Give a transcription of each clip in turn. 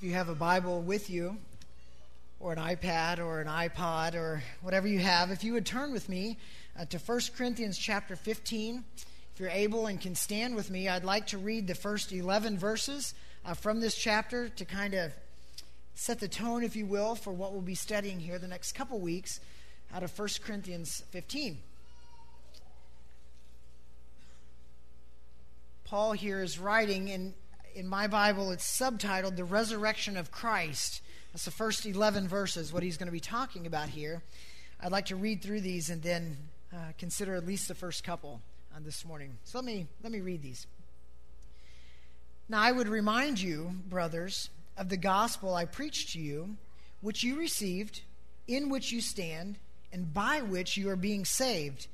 If you have a Bible with you, or an iPad, or an iPod, or whatever you have, if you would turn with me uh, to 1 Corinthians chapter 15. If you're able and can stand with me, I'd like to read the first 11 verses uh, from this chapter to kind of set the tone, if you will, for what we'll be studying here the next couple weeks out of 1 Corinthians 15. Paul here is writing, and in my Bible, it's subtitled The Resurrection of Christ. That's the first 11 verses, what he's going to be talking about here. I'd like to read through these and then uh, consider at least the first couple on this morning. So let me, let me read these. Now, I would remind you, brothers, of the gospel I preached to you, which you received, in which you stand, and by which you are being saved,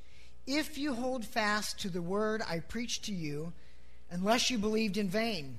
if you hold fast to the word I preached to you, unless you believed in vain.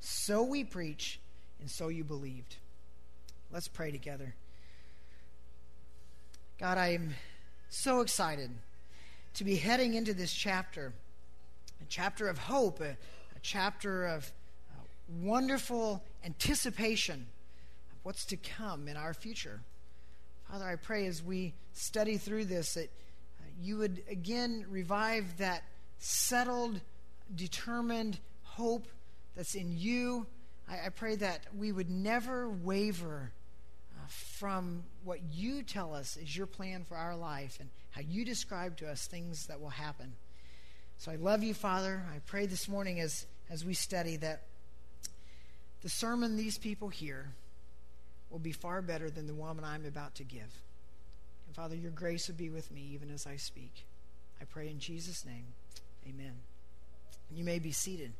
so we preach, and so you believed. Let's pray together. God, I am so excited to be heading into this chapter, a chapter of hope, a, a chapter of uh, wonderful anticipation of what's to come in our future. Father, I pray as we study through this that uh, you would again revive that settled, determined hope that's in you. I, I pray that we would never waver uh, from what you tell us is your plan for our life and how you describe to us things that will happen. So I love you, Father. I pray this morning as, as we study that the sermon these people hear will be far better than the one I'm about to give. And Father, your grace would be with me even as I speak. I pray in Jesus' name. Amen. You may be seated.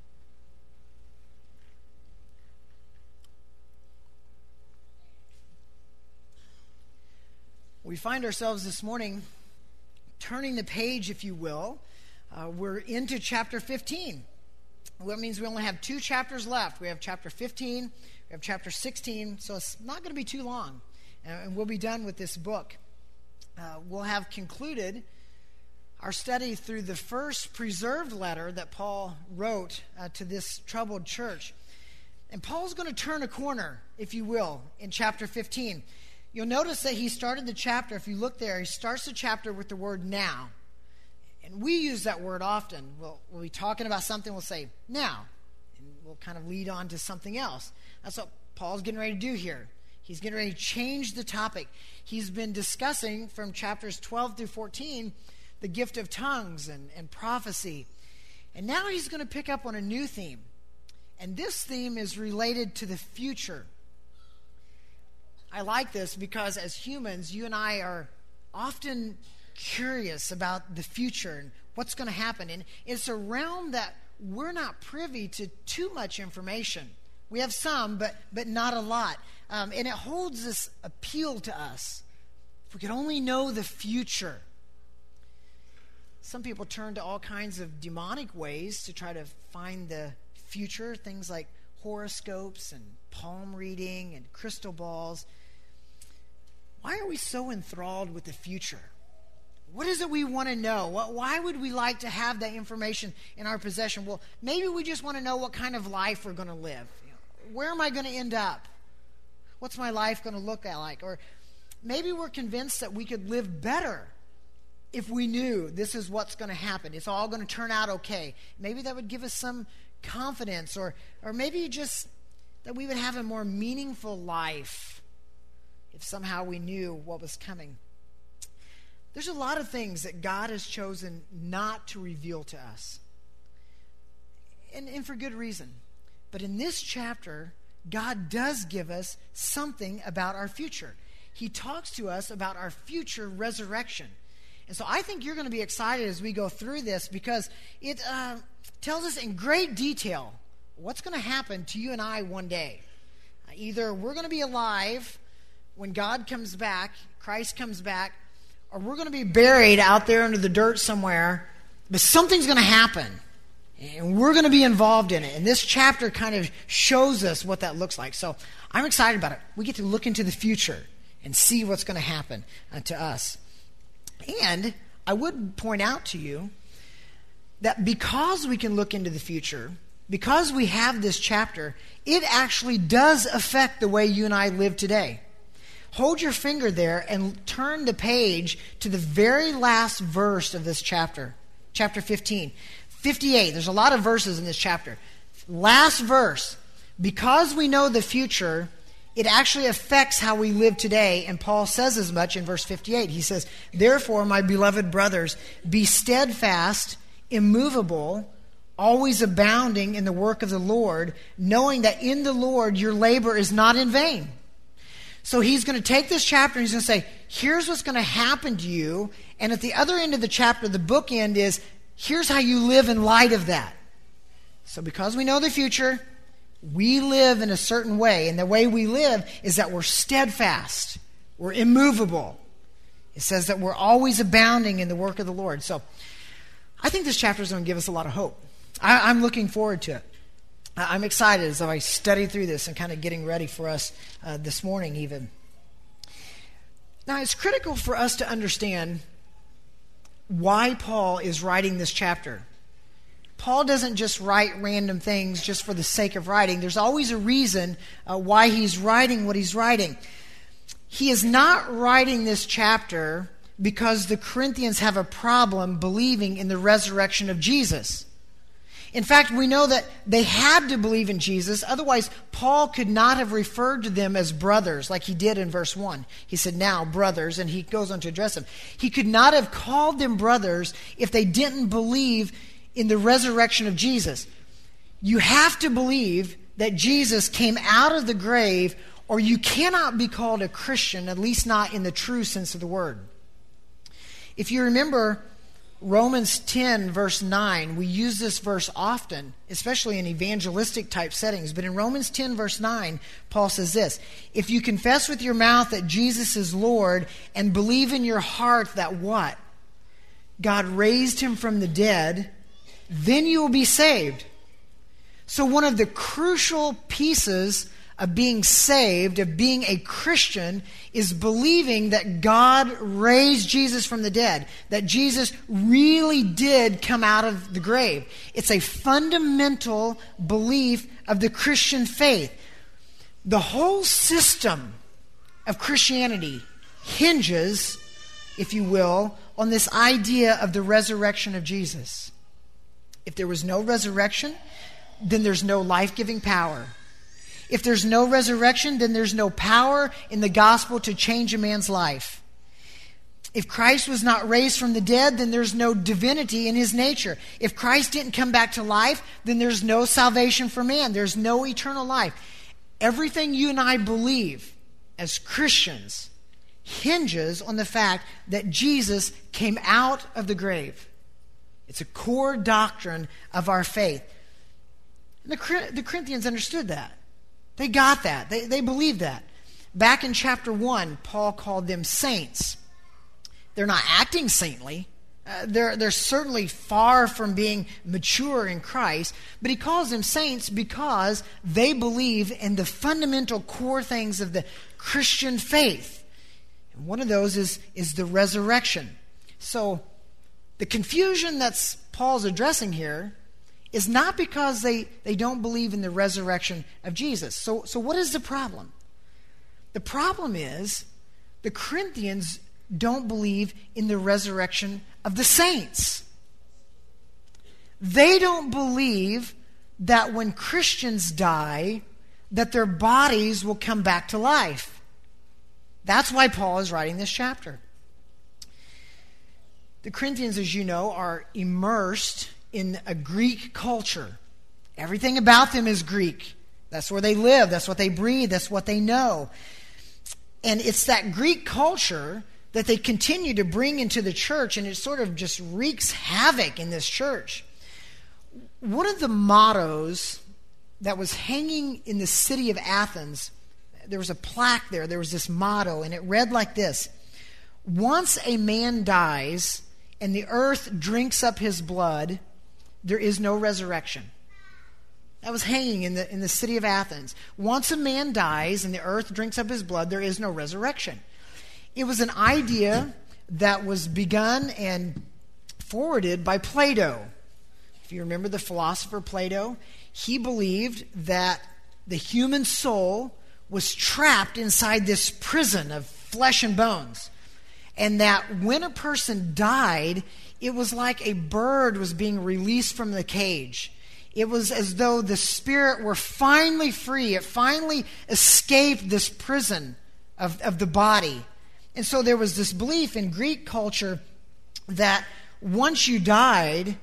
We find ourselves this morning turning the page, if you will. Uh, we're into chapter 15. That means we only have two chapters left. We have chapter 15, we have chapter 16, so it's not going to be too long. And we'll be done with this book. Uh, we'll have concluded our study through the first preserved letter that Paul wrote uh, to this troubled church. And Paul's going to turn a corner, if you will, in chapter 15. You'll notice that he started the chapter, if you look there, he starts the chapter with the word now. And we use that word often. We'll, we'll be talking about something, we'll say, now. And we'll kind of lead on to something else. That's what Paul's getting ready to do here. He's getting ready to change the topic. He's been discussing from chapters 12 through 14 the gift of tongues and, and prophecy. And now he's going to pick up on a new theme. And this theme is related to the future. I like this because as humans, you and I are often curious about the future and what's going to happen. And it's a realm that we're not privy to too much information. We have some, but, but not a lot. Um, and it holds this appeal to us. If we could only know the future. Some people turn to all kinds of demonic ways to try to find the future, things like horoscopes and palm reading and crystal balls. Why are we so enthralled with the future? What is it we want to know? Why would we like to have that information in our possession? Well, maybe we just want to know what kind of life we're going to live. Where am I going to end up? What's my life going to look like? Or maybe we're convinced that we could live better if we knew this is what's going to happen. It's all going to turn out okay. Maybe that would give us some confidence, or, or maybe just that we would have a more meaningful life if somehow we knew what was coming. There's a lot of things that God has chosen not to reveal to us, and, and for good reason. But in this chapter, God does give us something about our future. He talks to us about our future resurrection. And so I think you're going to be excited as we go through this because it uh, tells us in great detail what's going to happen to you and I one day. Either we're going to be alive when God comes back, Christ comes back, or we're going to be buried out there under the dirt somewhere, but something's going to happen. And we're going to be involved in it. And this chapter kind of shows us what that looks like. So I'm excited about it. We get to look into the future and see what's going to happen uh, to us. And I would point out to you that because we can look into the future, because we have this chapter, it actually does affect the way you and I live today. Hold your finger there and turn the page to the very last verse of this chapter, chapter 15. 58. There's a lot of verses in this chapter. Last verse. Because we know the future, it actually affects how we live today. And Paul says as much in verse 58. He says, Therefore, my beloved brothers, be steadfast, immovable, always abounding in the work of the Lord, knowing that in the Lord your labor is not in vain. So he's going to take this chapter and he's going to say, Here's what's going to happen to you. And at the other end of the chapter, the bookend is here's how you live in light of that. So, because we know the future, we live in a certain way. And the way we live is that we're steadfast, we're immovable. It says that we're always abounding in the work of the Lord. So, I think this chapter is going to give us a lot of hope. I, am looking forward to it. I'm excited as I study through this and kind of getting ready for us uh, this morning, even. Now, it's critical for us to understand why Paul is writing this chapter. Paul doesn't just write random things just for the sake of writing. There's always a reason uh, why he's writing what he's writing. He is not writing this chapter because the Corinthians have a problem believing in the resurrection of Jesus. In fact, we know that they had to believe in Jesus. Otherwise, Paul could not have referred to them as brothers like he did in verse 1. He said, Now, brothers, and he goes on to address them. He could not have called them brothers if they didn't believe in the resurrection of Jesus. You have to believe that Jesus came out of the grave, or you cannot be called a Christian, at least not in the true sense of the word. If you remember, Romans 10, verse 9, we use this verse often, especially in evangelistic type settings. But in Romans 10, verse 9, Paul says this If you confess with your mouth that Jesus is Lord and believe in your heart that what? God raised him from the dead, then you will be saved. So, one of the crucial pieces of being saved, of being a Christian, is believing that God raised Jesus from the dead, that Jesus really did come out of the grave. It's a fundamental belief of the Christian faith. The whole system of Christianity hinges, if you will, on this idea of the resurrection of Jesus. If there was no resurrection, then there's no life giving power. If there's no resurrection, then there's no power in the gospel to change a man's life. If Christ was not raised from the dead, then there's no divinity in his nature. If Christ didn't come back to life, then there's no salvation for man. There's no eternal life. Everything you and I believe as Christians hinges on the fact that Jesus came out of the grave. It's a core doctrine of our faith. And the, the Corinthians understood that. They got that. They, they believed that. Back in chapter 1, Paul called them saints. They're not acting saintly. Uh, they're, they're certainly far from being mature in Christ, but he calls them saints because they believe in the fundamental core things of the Christian faith. And one of those is, is the resurrection. So the confusion that's Paul's addressing here is not because they, they don't believe in the resurrection of Jesus. So, so, what is the problem? The problem is the Corinthians don't believe in the resurrection of the saints. They don't believe that when Christians die, that their bodies will come back to life. That's why Paul is writing this chapter. The Corinthians, as you know, are immersed in a Greek culture. Everything about them is Greek. That's where they live, that's what they breathe, that's what they know. And it's that Greek culture that they continue to bring into the church, and it sort of just wreaks havoc in this church. One of the mottos that was hanging in the city of Athens, there was a plaque there, there was this motto, and it read like this Once a man dies and the earth drinks up his blood, there is no resurrection. That was hanging in the, in the city of Athens. Once a man dies and the earth drinks up his blood, there is no resurrection. It was an idea that was begun and forwarded by Plato. If you remember the philosopher Plato, he believed that the human soul was trapped inside this prison of flesh and bones. And that when a person died, it was like a bird was being released from the cage. It was as though the spirit were finally free. It finally escaped this prison of, of the body. And so there was this belief in Greek culture that once you died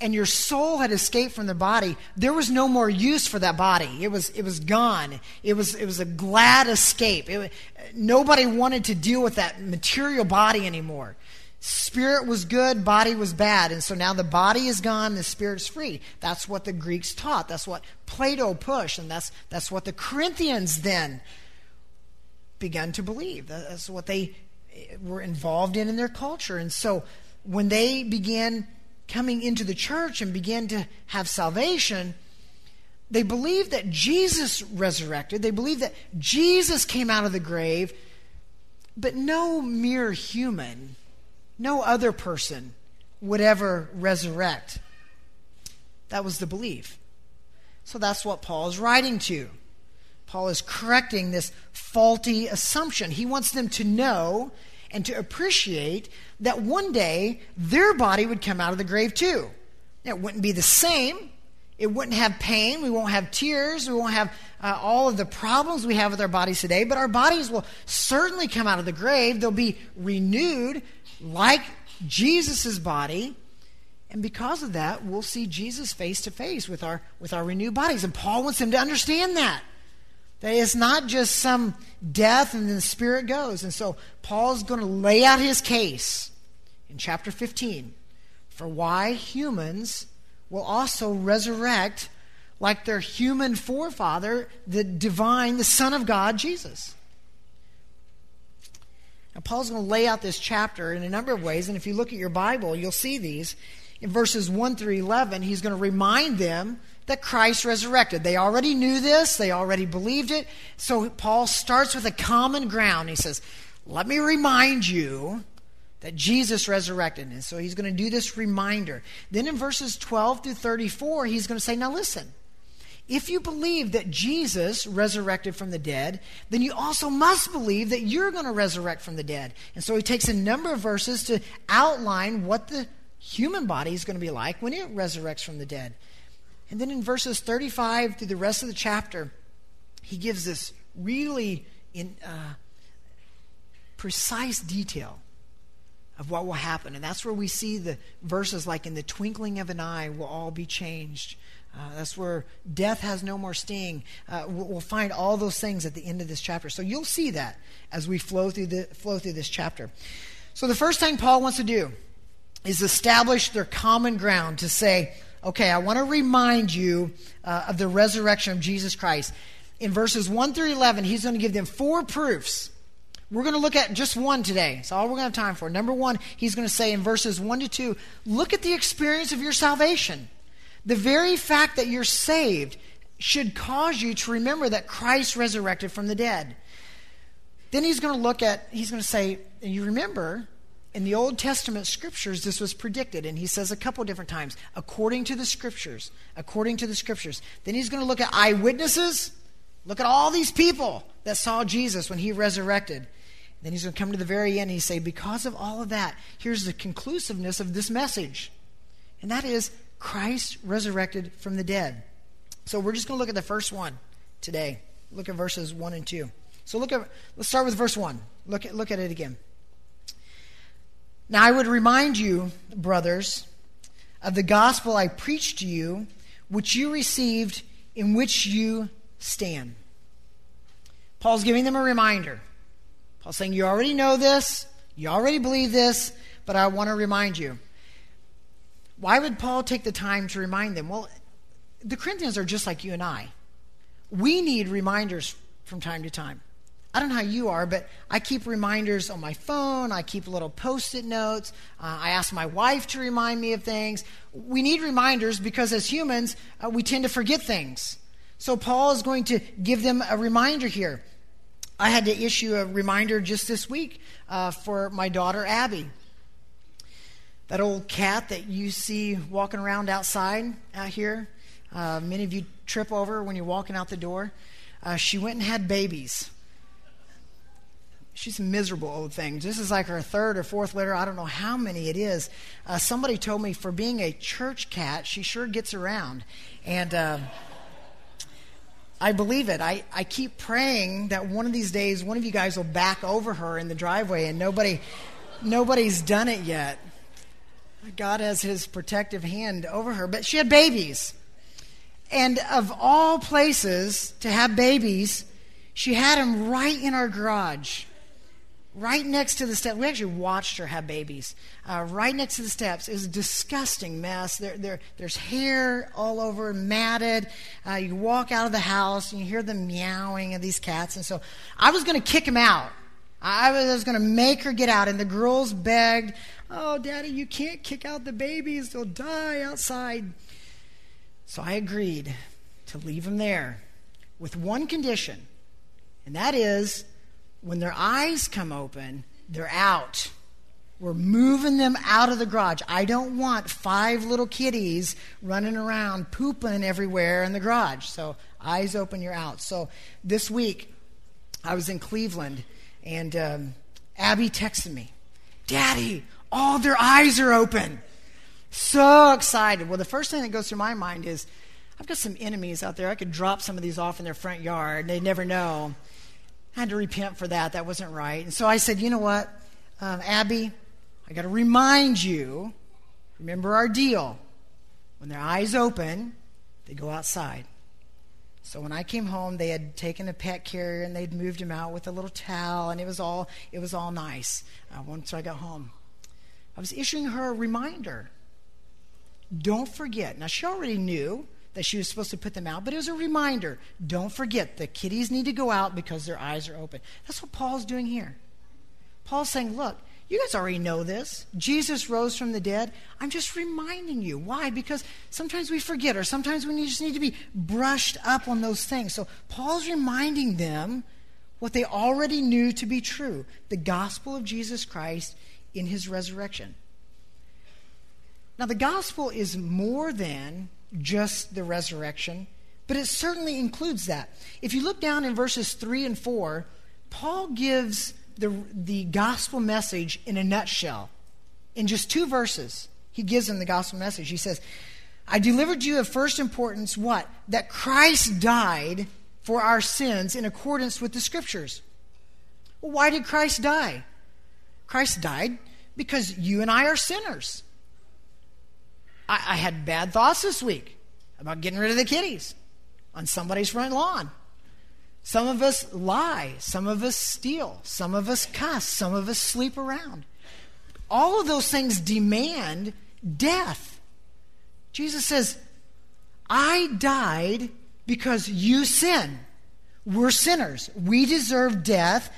and your soul had escaped from the body, there was no more use for that body. It was, it was gone. It was, it was a glad escape. It, nobody wanted to deal with that material body anymore. Spirit was good, body was bad. And so now the body is gone, the spirit's free. That's what the Greeks taught. That's what Plato pushed. And that's, that's what the Corinthians then began to believe. That's what they eh, were involved in in their culture. And so when they began coming into the church and began to have salvation, they believed that Jesus resurrected. They believed that Jesus came out of the grave, but no mere human no other person would ever resurrect. That was the belief. So that's what Paul is writing to. Paul is correcting this faulty assumption. He wants them to know and to appreciate that one day their body would come out of the grave too. It wouldn't be the same. It wouldn't have pain. We won't have tears. We won't have uh, all of the problems we have with our bodies today, but our bodies will certainly come out of the grave. They'll be renewed like Jesus' body. And because of that, we'll see Jesus face to face with our with our renewed bodies. And Paul wants them to understand that. That it's not just some death and then the spirit goes. And so Paul's going to lay out his case in chapter 15 for why humans will also resurrect like their human forefather, the divine, the Son of God, Jesus. Now, Paul's going to lay out this chapter in a number of ways, and if you look at your Bible, you'll see these. In verses 1 through 11, he's going to remind them that Christ resurrected. They already knew this, they already believed it. So Paul starts with a common ground. He says, Let me remind you that Jesus resurrected. And so he's going to do this reminder. Then in verses 12 through 34, he's going to say, Now listen. If you believe that Jesus resurrected from the dead, then you also must believe that you're going to resurrect from the dead. And so he takes a number of verses to outline what the human body is going to be like when it resurrects from the dead. And then in verses 35 through the rest of the chapter, he gives this really in, uh, precise detail of what will happen. And that's where we see the verses like, in the twinkling of an eye will all be changed. Uh, that's where death has no more sting. Uh, we'll, we'll, find all those things at the end of this chapter. So you'll see that as we flow through, the, flow through this chapter. So the first thing Paul wants to do is establish their common ground to say, okay, I want to remind you uh, of the resurrection of Jesus Christ. In verses 1 through 11, he's going to give them four proofs. We're going to look at just one today. It's all we're going to have time for. Number one, he's going to say in verses 1 to 2, look at the experience of your salvation. The very fact that you're saved should cause you to remember that Christ resurrected from the dead. Then he's going to look at, he's going to say, and you remember, in the Old Testament scriptures, this was predicted. And he says a couple different times, according to the scriptures, according to the scriptures. Then he's going to look at eyewitnesses. Look at all these people that saw Jesus when he resurrected. Then he's going to come to the very end and he say, because of all of that, here's the conclusiveness of this message. And that is Christ resurrected from the dead. So we're just going to look at the first one today. Look at verses 1 and 2. So look at let's start with verse 1. Look at look at it again. Now I would remind you, brothers, of the gospel I preached to you, which you received, in which you stand. Paul's giving them a reminder. Paul's saying, You already know this, you already believe this, but I want to remind you. Why would Paul take the time to remind them? Well, the Corinthians are just like you and I. We need reminders from time to time. I don't know how you are, but I keep reminders on my phone. I keep little post it notes. Uh, I ask my wife to remind me of things. We need reminders because as humans, uh, we tend to forget things. So Paul is going to give them a reminder here. I had to issue a reminder just this week uh, for my daughter Abby. That old cat that you see walking around outside out here, uh, many of you trip over when you're walking out the door. Uh, she went and had babies she's a miserable old thing. This is like her third or fourth litter. I don't know how many it is. Uh, somebody told me for being a church cat, she sure gets around. And uh, I believe it. I, I keep praying that one of these days, one of you guys will back over her in the driveway, and nobody, nobody's done it yet. God has his protective hand over her. But she had babies. And of all places to have babies, she had them right in our garage right next to the steps. We actually watched her have babies. Uh, right next to the steps. Was a disgusting mess. There, there, there's hair all over, matted. Uh, you walk out of the house and you hear the meowing of these cats. And so I was going to kick him out. I was going to make her get out. And the girls begged, Oh, Daddy, you can't kick out the babies. They'll die outside. So I agreed to leave them there with one condition, and that is when their eyes come open, they're out. We're moving them out of the garage. I don't want five little kitties running around pooping everywhere in the garage. So, eyes open, you're out. So, this week, I was in Cleveland, and um, Abby texted me, Daddy, all their eyes are open. So excited. Well, the first thing that goes through my mind is, I've got some enemies out there. I could drop some of these off in their front yard. They'd never know. I had to repent for that. That wasn't right. And so I said, you know what, um, Abby, I got to remind you, remember our deal. When their eyes open, they go outside. So when I came home, they had taken a pet carrier and they'd moved him out with a little towel, and it was all it was all nice. Uh, once I got home, I was issuing her a reminder. Don't forget. Now she already knew that she was supposed to put them out, but it was a reminder. Don't forget, the kitties need to go out because their eyes are open. That's what Paul's doing here. Paul's saying, look, you guys already know this. Jesus rose from the dead. I'm just reminding you. Why? Because sometimes we forget, or sometimes we just need to be brushed up on those things. So Paul's reminding them what they already knew to be true the gospel of Jesus Christ in his resurrection. Now, the gospel is more than just the resurrection, but it certainly includes that. If you look down in verses 3 and 4, Paul gives the, the gospel message in a nutshell. In just two verses, he gives them the gospel message. He says, I delivered you of first importance what? That Christ died for our sins in accordance with the scriptures. Well, why did Christ die? Christ died because you and I are sinners. I, I had bad thoughts this week about getting rid of the kitties on somebody's front lawn. Some of us lie. Some of us steal. Some of us cuss. Some of us sleep around. All of those things demand death. Jesus says, I died because you sin. We're sinners. We deserve death,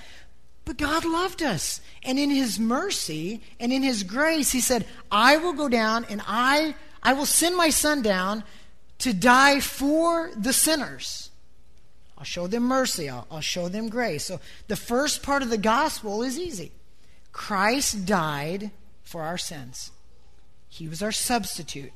but God loved us. And in his mercy and in his grace, he said, I will go down and I, I will send my son down to die for the sinners. I'll show them mercy. I'll, I'll show them grace. So the first part of the gospel is easy. Christ died for our sins. He was our substitute.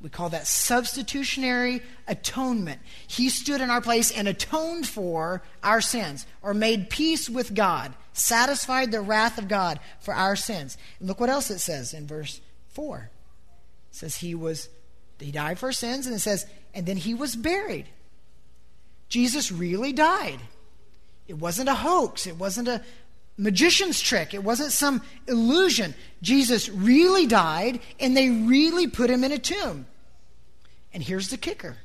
We call that substitutionary atonement. He stood in our place and atoned for our sins, or made peace with God, satisfied the wrath of God for our sins. And look what else it says in verse 4. It says he was he died for sins, and it says, and then he was buried. Jesus really died. It wasn't a hoax, it wasn't a magician's trick, it wasn't some illusion. Jesus really died, and they really put him in a tomb. And here's the kicker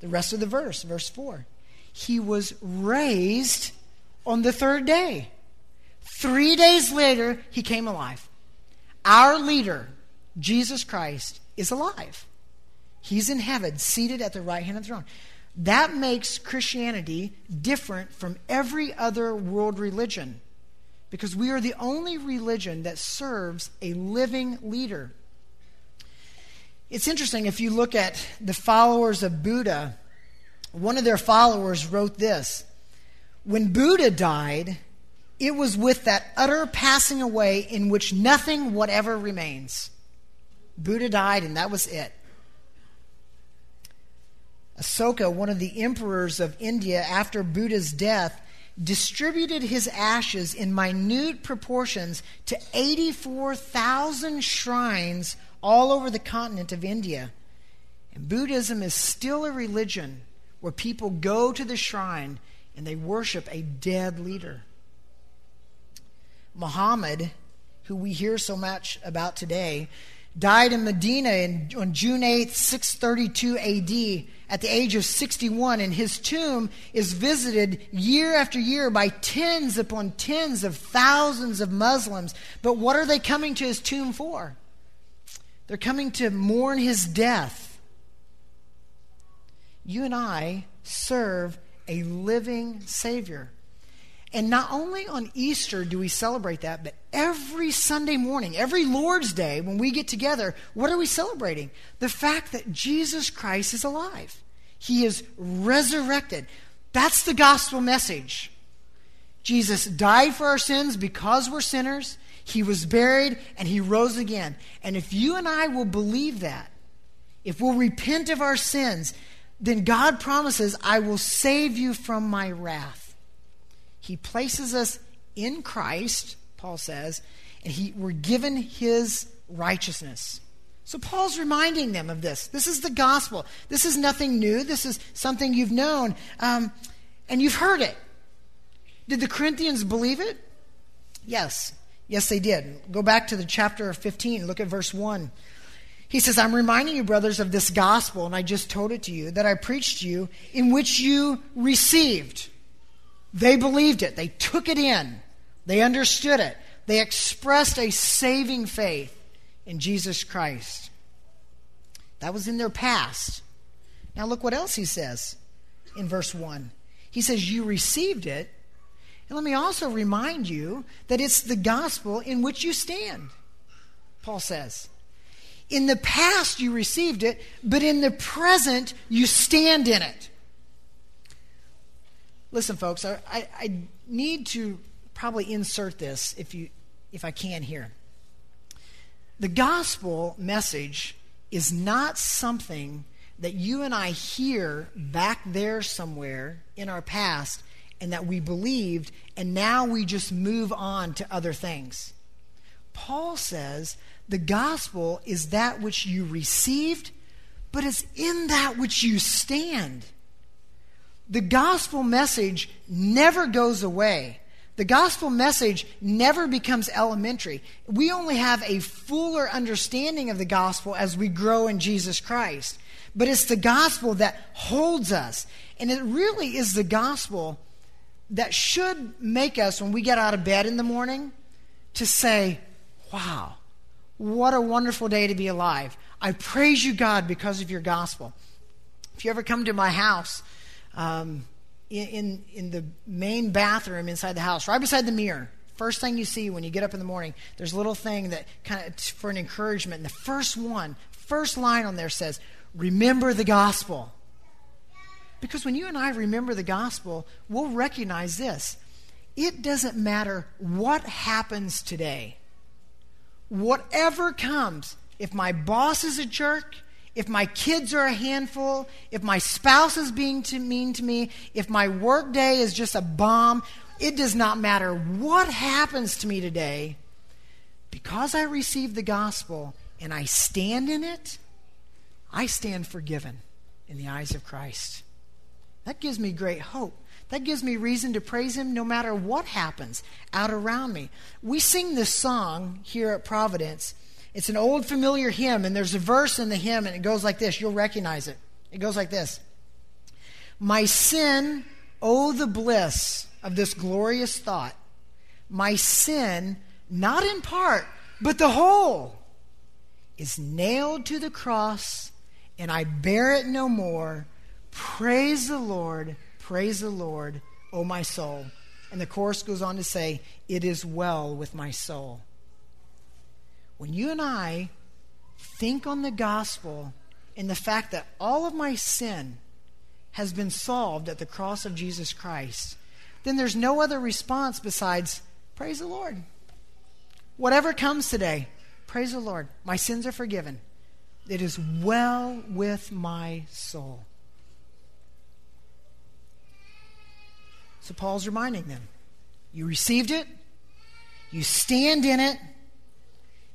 the rest of the verse, verse 4. He was raised on the third day. Three days later, he came alive. Our leader, Jesus Christ, is alive. He's in heaven, seated at the right hand of the throne. That makes Christianity different from every other world religion because we are the only religion that serves a living leader. It's interesting if you look at the followers of Buddha, one of their followers wrote this When Buddha died, it was with that utter passing away in which nothing whatever remains. Buddha died, and that was it. Asoka, one of the emperors of India after Buddha's death, distributed his ashes in minute proportions to 84,000 shrines all over the continent of India. And Buddhism is still a religion where people go to the shrine and they worship a dead leader. Muhammad, who we hear so much about today, died in Medina in, on June 8, 632 AD, at the age of 61, and his tomb is visited year after year by tens upon tens of thousands of Muslims. But what are they coming to his tomb for? They're coming to mourn his death. You and I serve a living Savior. And not only on Easter do we celebrate that, but every Sunday morning, every Lord's Day, when we get together, what are we celebrating? The fact that Jesus Christ is alive. He is resurrected. That's the gospel message. Jesus died for our sins because we're sinners. He was buried and he rose again. And if you and I will believe that, if we'll repent of our sins, then God promises, I will save you from my wrath. He places us in Christ, Paul says, and he, we're given his righteousness. So Paul's reminding them of this. This is the gospel. This is nothing new. This is something you've known, um, and you've heard it. Did the Corinthians believe it? Yes. Yes, they did. Go back to the chapter of 15. Look at verse 1. He says, I'm reminding you, brothers, of this gospel, and I just told it to you, that I preached to you, in which you received. They believed it, they took it in, they understood it, they expressed a saving faith in Jesus Christ. That was in their past. Now, look what else he says in verse 1. He says, You received it. And let me also remind you that it's the gospel in which you stand, Paul says. In the past, you received it, but in the present, you stand in it. Listen, folks, I, I, I need to probably insert this if, you, if I can here. The gospel message is not something that you and I hear back there somewhere in our past and that we believed, and now we just move on to other things. Paul says the gospel is that which you received, but it's in that which you stand the gospel message never goes away. The gospel message never becomes elementary. We only have a fuller understanding of the gospel as we grow in Jesus Christ. But it's the gospel that holds us. And it really is the gospel that should make us, when we get out of bed in the morning, to say, Wow, what a wonderful day to be alive. I praise you, God, because of your gospel. If you ever come to my house, um, in, in the main bathroom inside the house, right beside the mirror. First thing you see when you get up in the morning, there's a little thing that kind of for an encouragement. And the first one, first line on there says, Remember the gospel. Because when you and I remember the gospel, we'll recognize this. It doesn't matter what happens today, whatever comes, if my boss is a jerk, if my kids are a handful, if my spouse is being too mean to me, if my work day is just a bomb, it does not matter what happens to me today. Because I received the gospel and I stand in it, I stand forgiven in the eyes of Christ. That gives me great hope. That gives me reason to praise Him no matter what happens out around me. We sing this song here at Providence. It's an old familiar hymn, and there's a verse in the hymn, and it goes like this. You'll recognize it. It goes like this My sin, oh, the bliss of this glorious thought. My sin, not in part, but the whole, is nailed to the cross, and I bear it no more. Praise the Lord. Praise the Lord, O my soul. And the chorus goes on to say, It is well with my soul. When you and I think on the gospel and the fact that all of my sin has been solved at the cross of Jesus Christ, then there's no other response besides, Praise the Lord. Whatever comes today, praise the Lord. My sins are forgiven. It is well with my soul. So Paul's reminding them you received it, you stand in it,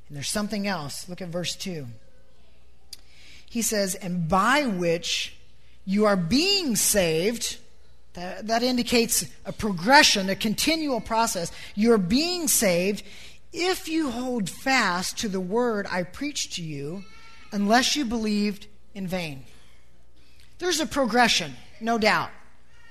and there's something else. Look at verse 2. He says, and by which you are being saved. That, that indicates a progression, a continual process. You're being saved if you hold fast to the word I preached to you, unless you believed in vain. There's a progression, no doubt.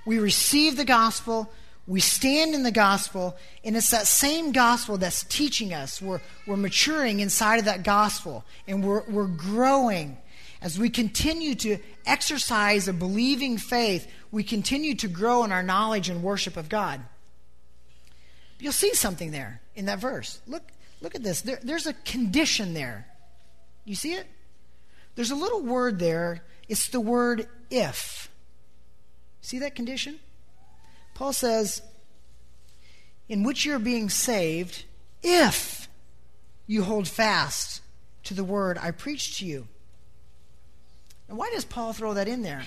We receive the gospel, we stand in the gospel, and it's that same gospel that's teaching us. We're, we're maturing inside of that gospel, and we're, we're growing. As we continue to exercise a believing faith, we continue to grow in our knowledge and worship of God. You'll see something there in that verse. Look, look at this. There, there's a condition there. You see it? There's a little word there. It's the word if. See that condition? Paul says, in which you're being saved if you hold fast to the word I preached to you. And why does Paul throw that in there?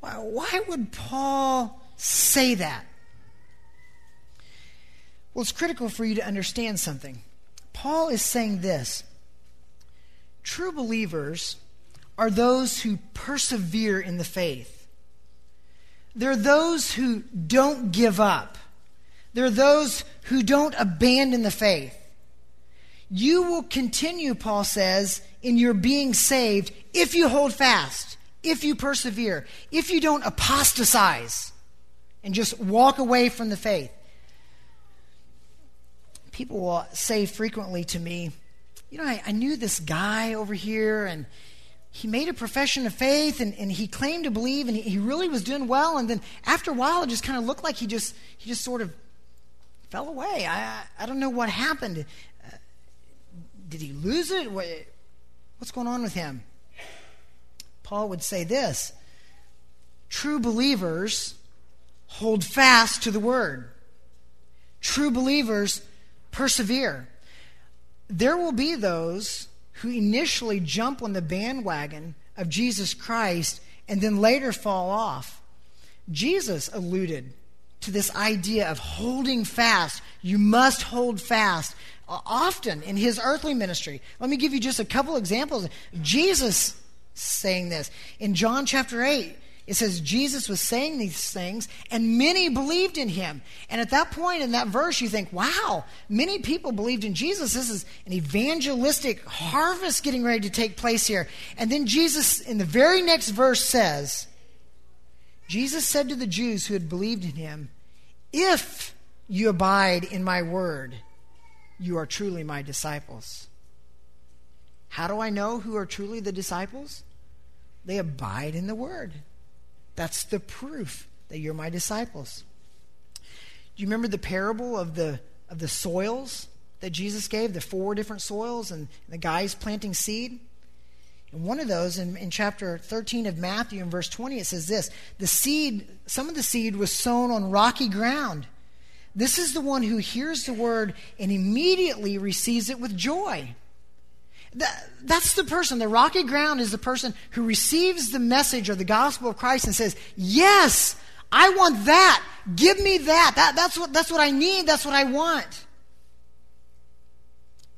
Why, why would Paul say that? Well, it's critical for you to understand something. Paul is saying this True believers are those who persevere in the faith. They're those who don't give up. They're those who don't abandon the faith. You will continue, Paul says, in your being saved if you hold fast, if you persevere, if you don't apostatize and just walk away from the faith. People will say frequently to me, You know, I, I knew this guy over here, and he made a profession of faith and, and he claimed to believe and he, he really was doing well. And then after a while it just kind of looked like he just he just sort of fell away. I i don't know what happened. Uh, did he lose it? What, what's going on with him? Paul would say this true believers hold fast to the word. True believers persevere. There will be those who initially jump on the bandwagon of Jesus Christ and then later fall off. Jesus alluded to this idea of holding fast. You must hold fast often in his earthly ministry. Let me give you just a couple examples. Jesus saying this. In John chapter 8, it says Jesus was saying these things, and many believed in him. And at that point in that verse, you think, wow, many people believed in Jesus. This is an evangelistic harvest getting ready to take place here. And then Jesus, in the very next verse, says, Jesus said to the Jews who had believed in him, If you abide in my word, you are truly my disciples. How do I know who are truly the disciples? They abide in the word. That's the proof that you're my disciples. Do you remember the parable of the of the soils that Jesus gave, the four different soils, and the guys planting seed? And one of those in, in chapter 13 of Matthew, in verse 20, it says this The seed, some of the seed was sown on rocky ground. This is the one who hears the word and immediately receives it with joy. That, that's the person. The rocky ground is the person who receives the message of the gospel of Christ and says, Yes, I want that. Give me that. that that's, what, that's what I need. That's what I want.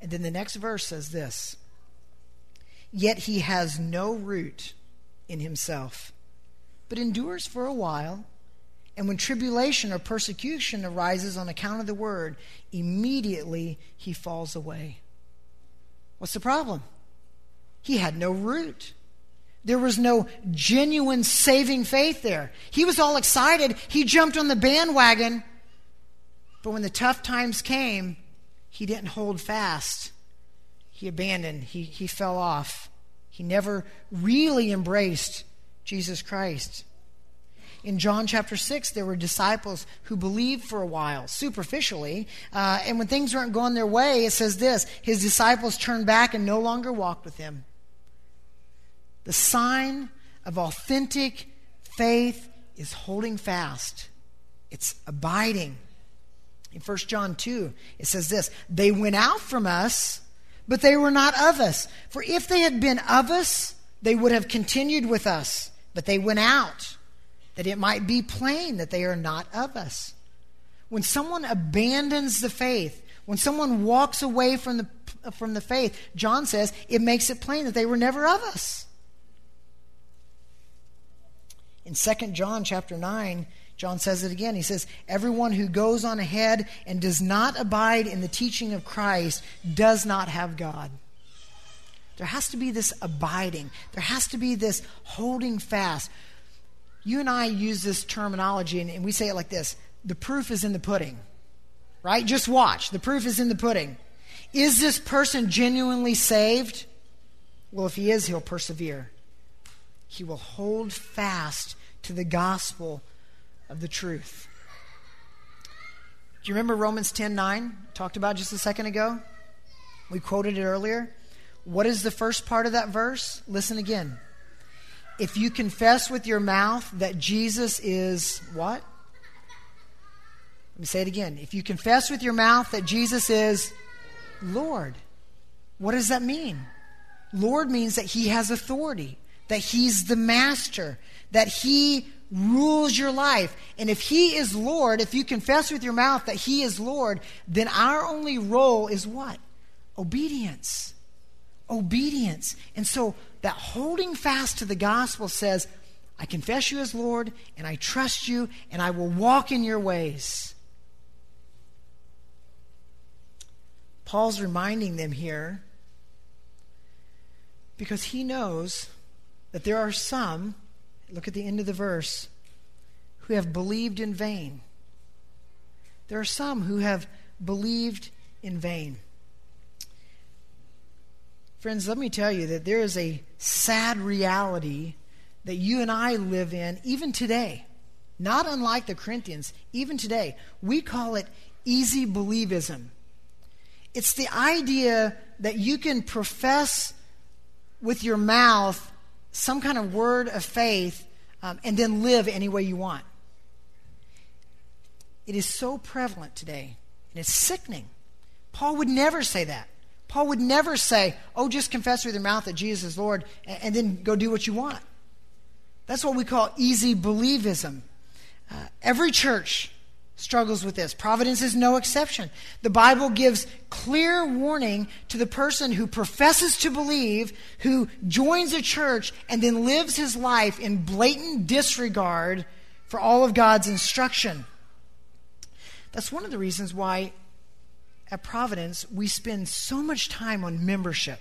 And then the next verse says this Yet he has no root in himself, but endures for a while. And when tribulation or persecution arises on account of the word, immediately he falls away. What's the problem? He had no root. There was no genuine saving faith there. He was all excited. He jumped on the bandwagon. But when the tough times came, he didn't hold fast. He abandoned, he, he fell off. He never really embraced Jesus Christ. In John chapter 6, there were disciples who believed for a while, superficially. Uh, and when things weren't going their way, it says this his disciples turned back and no longer walked with him. The sign of authentic faith is holding fast, it's abiding. In 1 John 2, it says this They went out from us, but they were not of us. For if they had been of us, they would have continued with us. But they went out, that it might be plain that they are not of us. When someone abandons the faith, when someone walks away from the, from the faith, John says it makes it plain that they were never of us. In 2 John chapter 9, John says it again. He says, Everyone who goes on ahead and does not abide in the teaching of Christ does not have God. There has to be this abiding, there has to be this holding fast. You and I use this terminology, and, we say it like this the proof is in the pudding, right? Just watch. The proof is in the pudding. Is this person genuinely saved? Well, if he is, he'll persevere. He will hold fast to the gospel of the truth. Do you remember Romans 10 9? Talked about just a second ago? We quoted it earlier. What is the first part of that verse? Listen again. If you confess with your mouth that Jesus is what? Let me say it again. If you confess with your mouth that Jesus is Lord, what does that mean? Lord means that he has authority, that he's the master, that he rules your life. And if He is Lord, if you confess with your mouth that He is Lord, then our only role is what? Obedience. Obedience. And so that holding fast to the gospel says, I confess you as Lord, and I trust you, and I will walk in your ways. Paul's reminding them here because he knows that there are some Look at the end of the verse. Who have believed in vain. There are some who have believed in vain. Friends, let me tell you that there is a sad reality that you and I live in even today. Not unlike the Corinthians, even today. We call it easy believism. It's the idea that you can profess with your mouth some kind of word of faith um, and then live any way you want. It is so prevalent today, and it's sickening. Paul would never say that. Paul would never say, oh, just confess with your mouth that Jesus is Lord and, and then go do what you want. That's what we call easy believism. Uh, every church struggles with this. Providence is no exception. The Bible gives clear warning to the person who professes to believe, who joins a church, and then lives his life in blatant disregard for all of God's instruction. That's one of the reasons why at Providence we spend so much time on membership.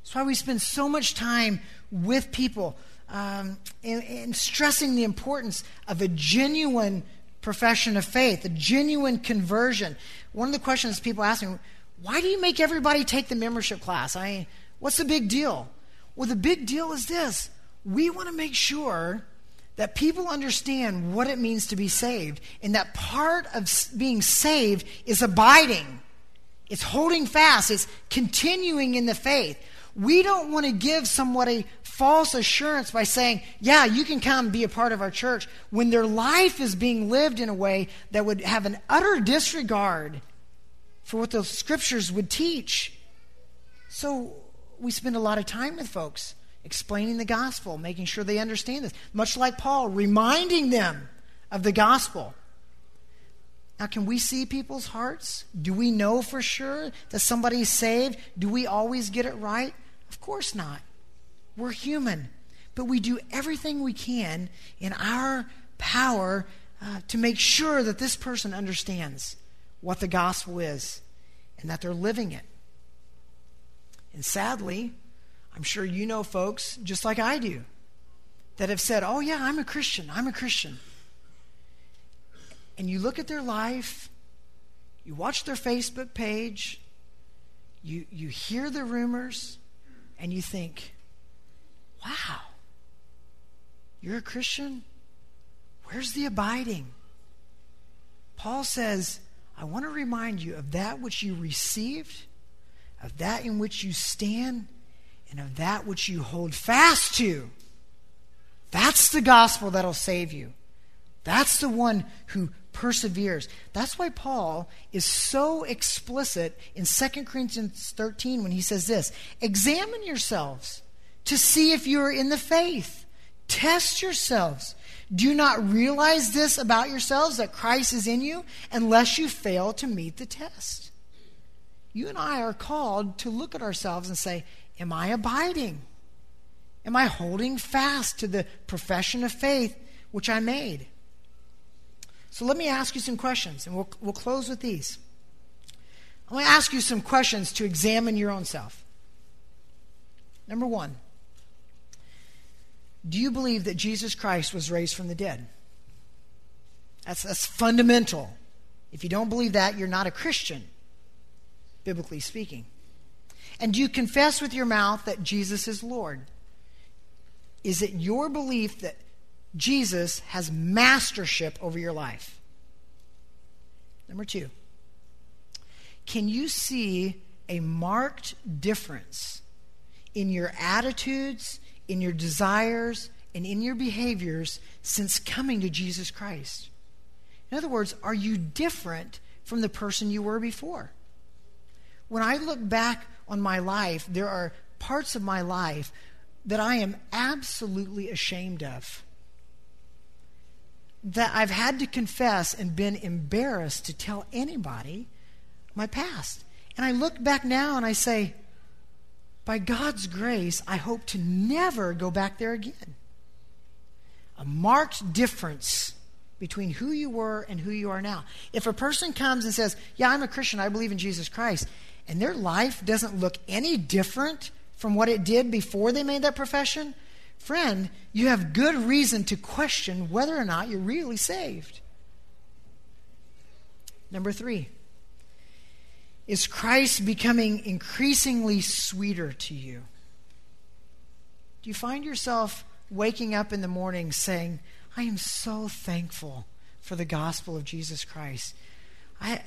That's why we spend so much time with people um, and, and stressing the importance of a genuine profession of faith, a genuine conversion. One of the questions people ask me, why do you make everybody take the membership class? I what's the big deal? Well, the big deal is this. We want to make sure that people understand what it means to be saved, and that part of being saved is abiding. It's holding fast. It's continuing in the faith. We don't want to give somebody false assurance by saying, yeah, you can come be a part of our church when their life is being lived in a way that would have an utter disregard for what the scriptures would teach. So we spend a lot of time with folks explaining the gospel, making sure they understand this, much like Paul, reminding them of the gospel. Now, can we see people's hearts? Do we know for sure that somebody's saved? Do we always get it right? Of course not. We're human. but we do everything we can in our power uh, to make sure that this person understands what the gospel is and that they're living it. And sadly, I'm sure you know folks, just like I do, that have said, Oh, yeah, I'm a Christian. I'm a Christian. And you look at their life, you watch their Facebook page, you, you hear the rumors, and you think, Wow, you're a Christian? Where's the abiding? Paul says, I want to remind you of that which you received, of that in which you stand, and of that which you hold fast to. That's the gospel that'll save you. That's the one who perseveres. That's why Paul is so explicit in 2 Corinthians 13 when he says this Examine yourselves to see if you are in the faith. Test yourselves. Do you not realize this about yourselves that Christ is in you unless you fail to meet the test? You and I are called to look at ourselves and say, Am I abiding? Am I holding fast to the profession of faith which I made? So let me ask you some questions, and we'll, we'll close with these. I want to ask you some questions to examine your own self. Number one, do you believe that Jesus Christ was raised from the dead? That's, that's fundamental. If you don't believe that, you're not a Christian, biblically speaking. And do you confess with your mouth that Jesus is Lord? Is it your belief that Jesus has mastership over your life? Number two, can you see a marked difference in your attitudes in your desires, and in your behaviors since coming to Jesus Christ. In other words, are you different from the person you were before? When I look back on my life, there are parts of my life that I am absolutely ashamed of. That I've had to confess and been embarrassed to tell anybody my past. And I look back now and I say, by God's grace, I hope to never go back there again. A marked difference between who you were and who you are now. If a person comes and says, Yeah, I'm a Christian, I believe in Jesus Christ, and their life doesn't look any different from what it did before they made that profession, friend, you have good reason to question whether or not you're really saved. Number three, is Christ becoming increasingly sweeter to you? Do you find yourself waking up in the morning saying, I am so thankful for the gospel of Jesus Christ? I,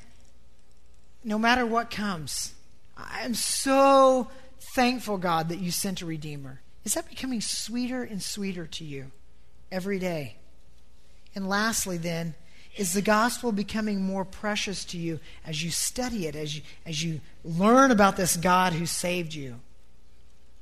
no matter what comes, I am so thankful, God, that you sent a Redeemer. Is that becoming sweeter and sweeter to you every day? And lastly, then, is the gospel becoming more precious to you as you study it, as you, as you learn about this God who saved you?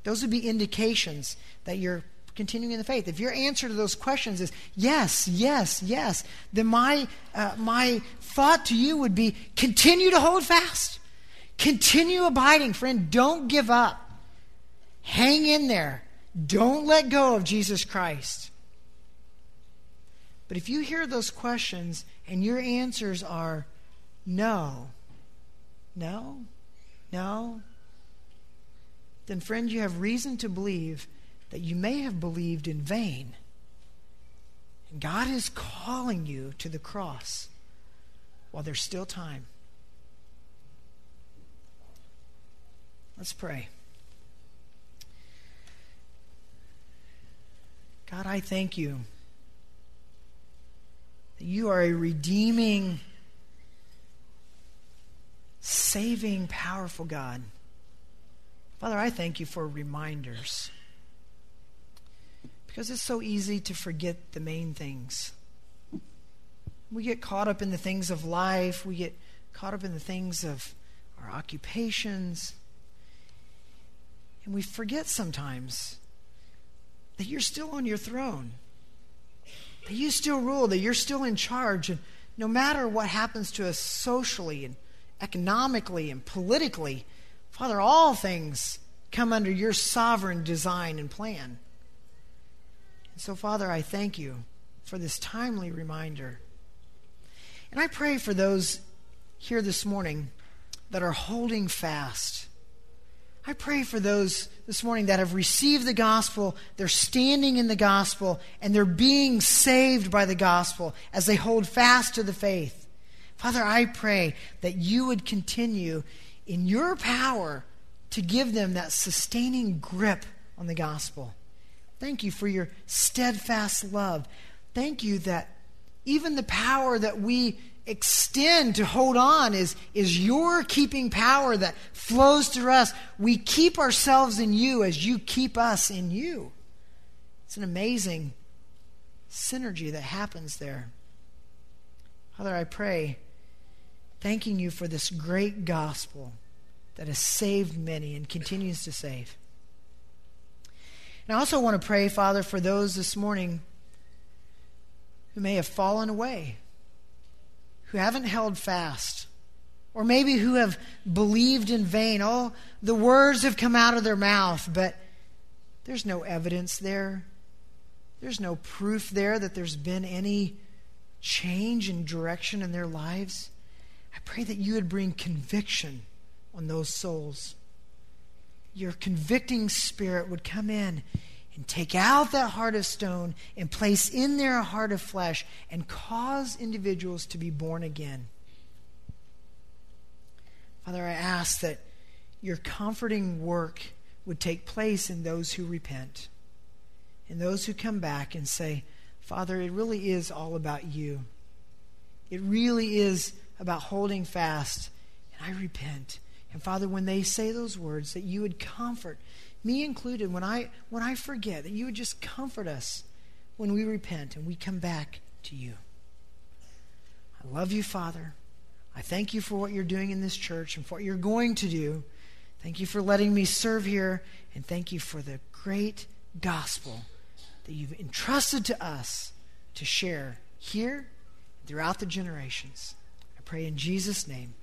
Those would be indications that you're continuing in the faith. If your answer to those questions is yes, yes, yes, then my, uh, my thought to you would be continue to hold fast. Continue abiding, friend. Don't give up. Hang in there. Don't let go of Jesus Christ. But if you hear those questions and your answers are no, no, no, then, friend, you have reason to believe that you may have believed in vain. And God is calling you to the cross while there's still time. Let's pray. God, I thank you that you are a redeeming, saving, powerful God. Father, I thank you for reminders. Because it's so easy to forget the main things. We get caught up in the things of life, we get caught up in the things of our occupations. And we forget sometimes that you're still on your throne that you still rule, that you're still in charge. And no matter what happens to us socially and economically and politically, Father, all things come under your sovereign design and plan. So, Father, I thank you for this timely reminder. And I pray for those here this morning that are holding fast. I pray for those this morning that have received the gospel, they're standing in the gospel, and they're being saved by the gospel as they hold fast to the faith. Father, I pray that you would continue in your power to give them that sustaining grip on the gospel. Thank you for your steadfast love. Thank you that even the power that we extend to hold on is, is your keeping power that flows through us. We keep ourselves in you as you keep us in you. It's an amazing synergy that happens there. Father, I pray, thanking you for this great gospel that has saved many and continues to save. And I also want to pray, Father, for those this morning who may have fallen away, who haven't held fast, or maybe who have believed in vain. Oh, the words have come out of their mouth, but there's no evidence there. There's no proof there that there's been any change in direction in their lives. I pray that you would bring conviction on those souls your convicting spirit would come in and take out that heart of stone and place in there a heart of flesh and cause individuals to be born again. Father, I ask that your comforting work would take place in those who repent, in those who come back and say, Father, it really is all about you. It really is about holding fast, and I repent. And Father, when they say those words, that you would comfort, me included, when I, when I forget, that you would just comfort us when we repent and we come back to you. I love you, Father. I thank you for what you're doing in this church and for what you're going to do. Thank you for letting me serve here, and thank you for the great gospel that you've entrusted to us to share here throughout the generations. I pray in Jesus' name.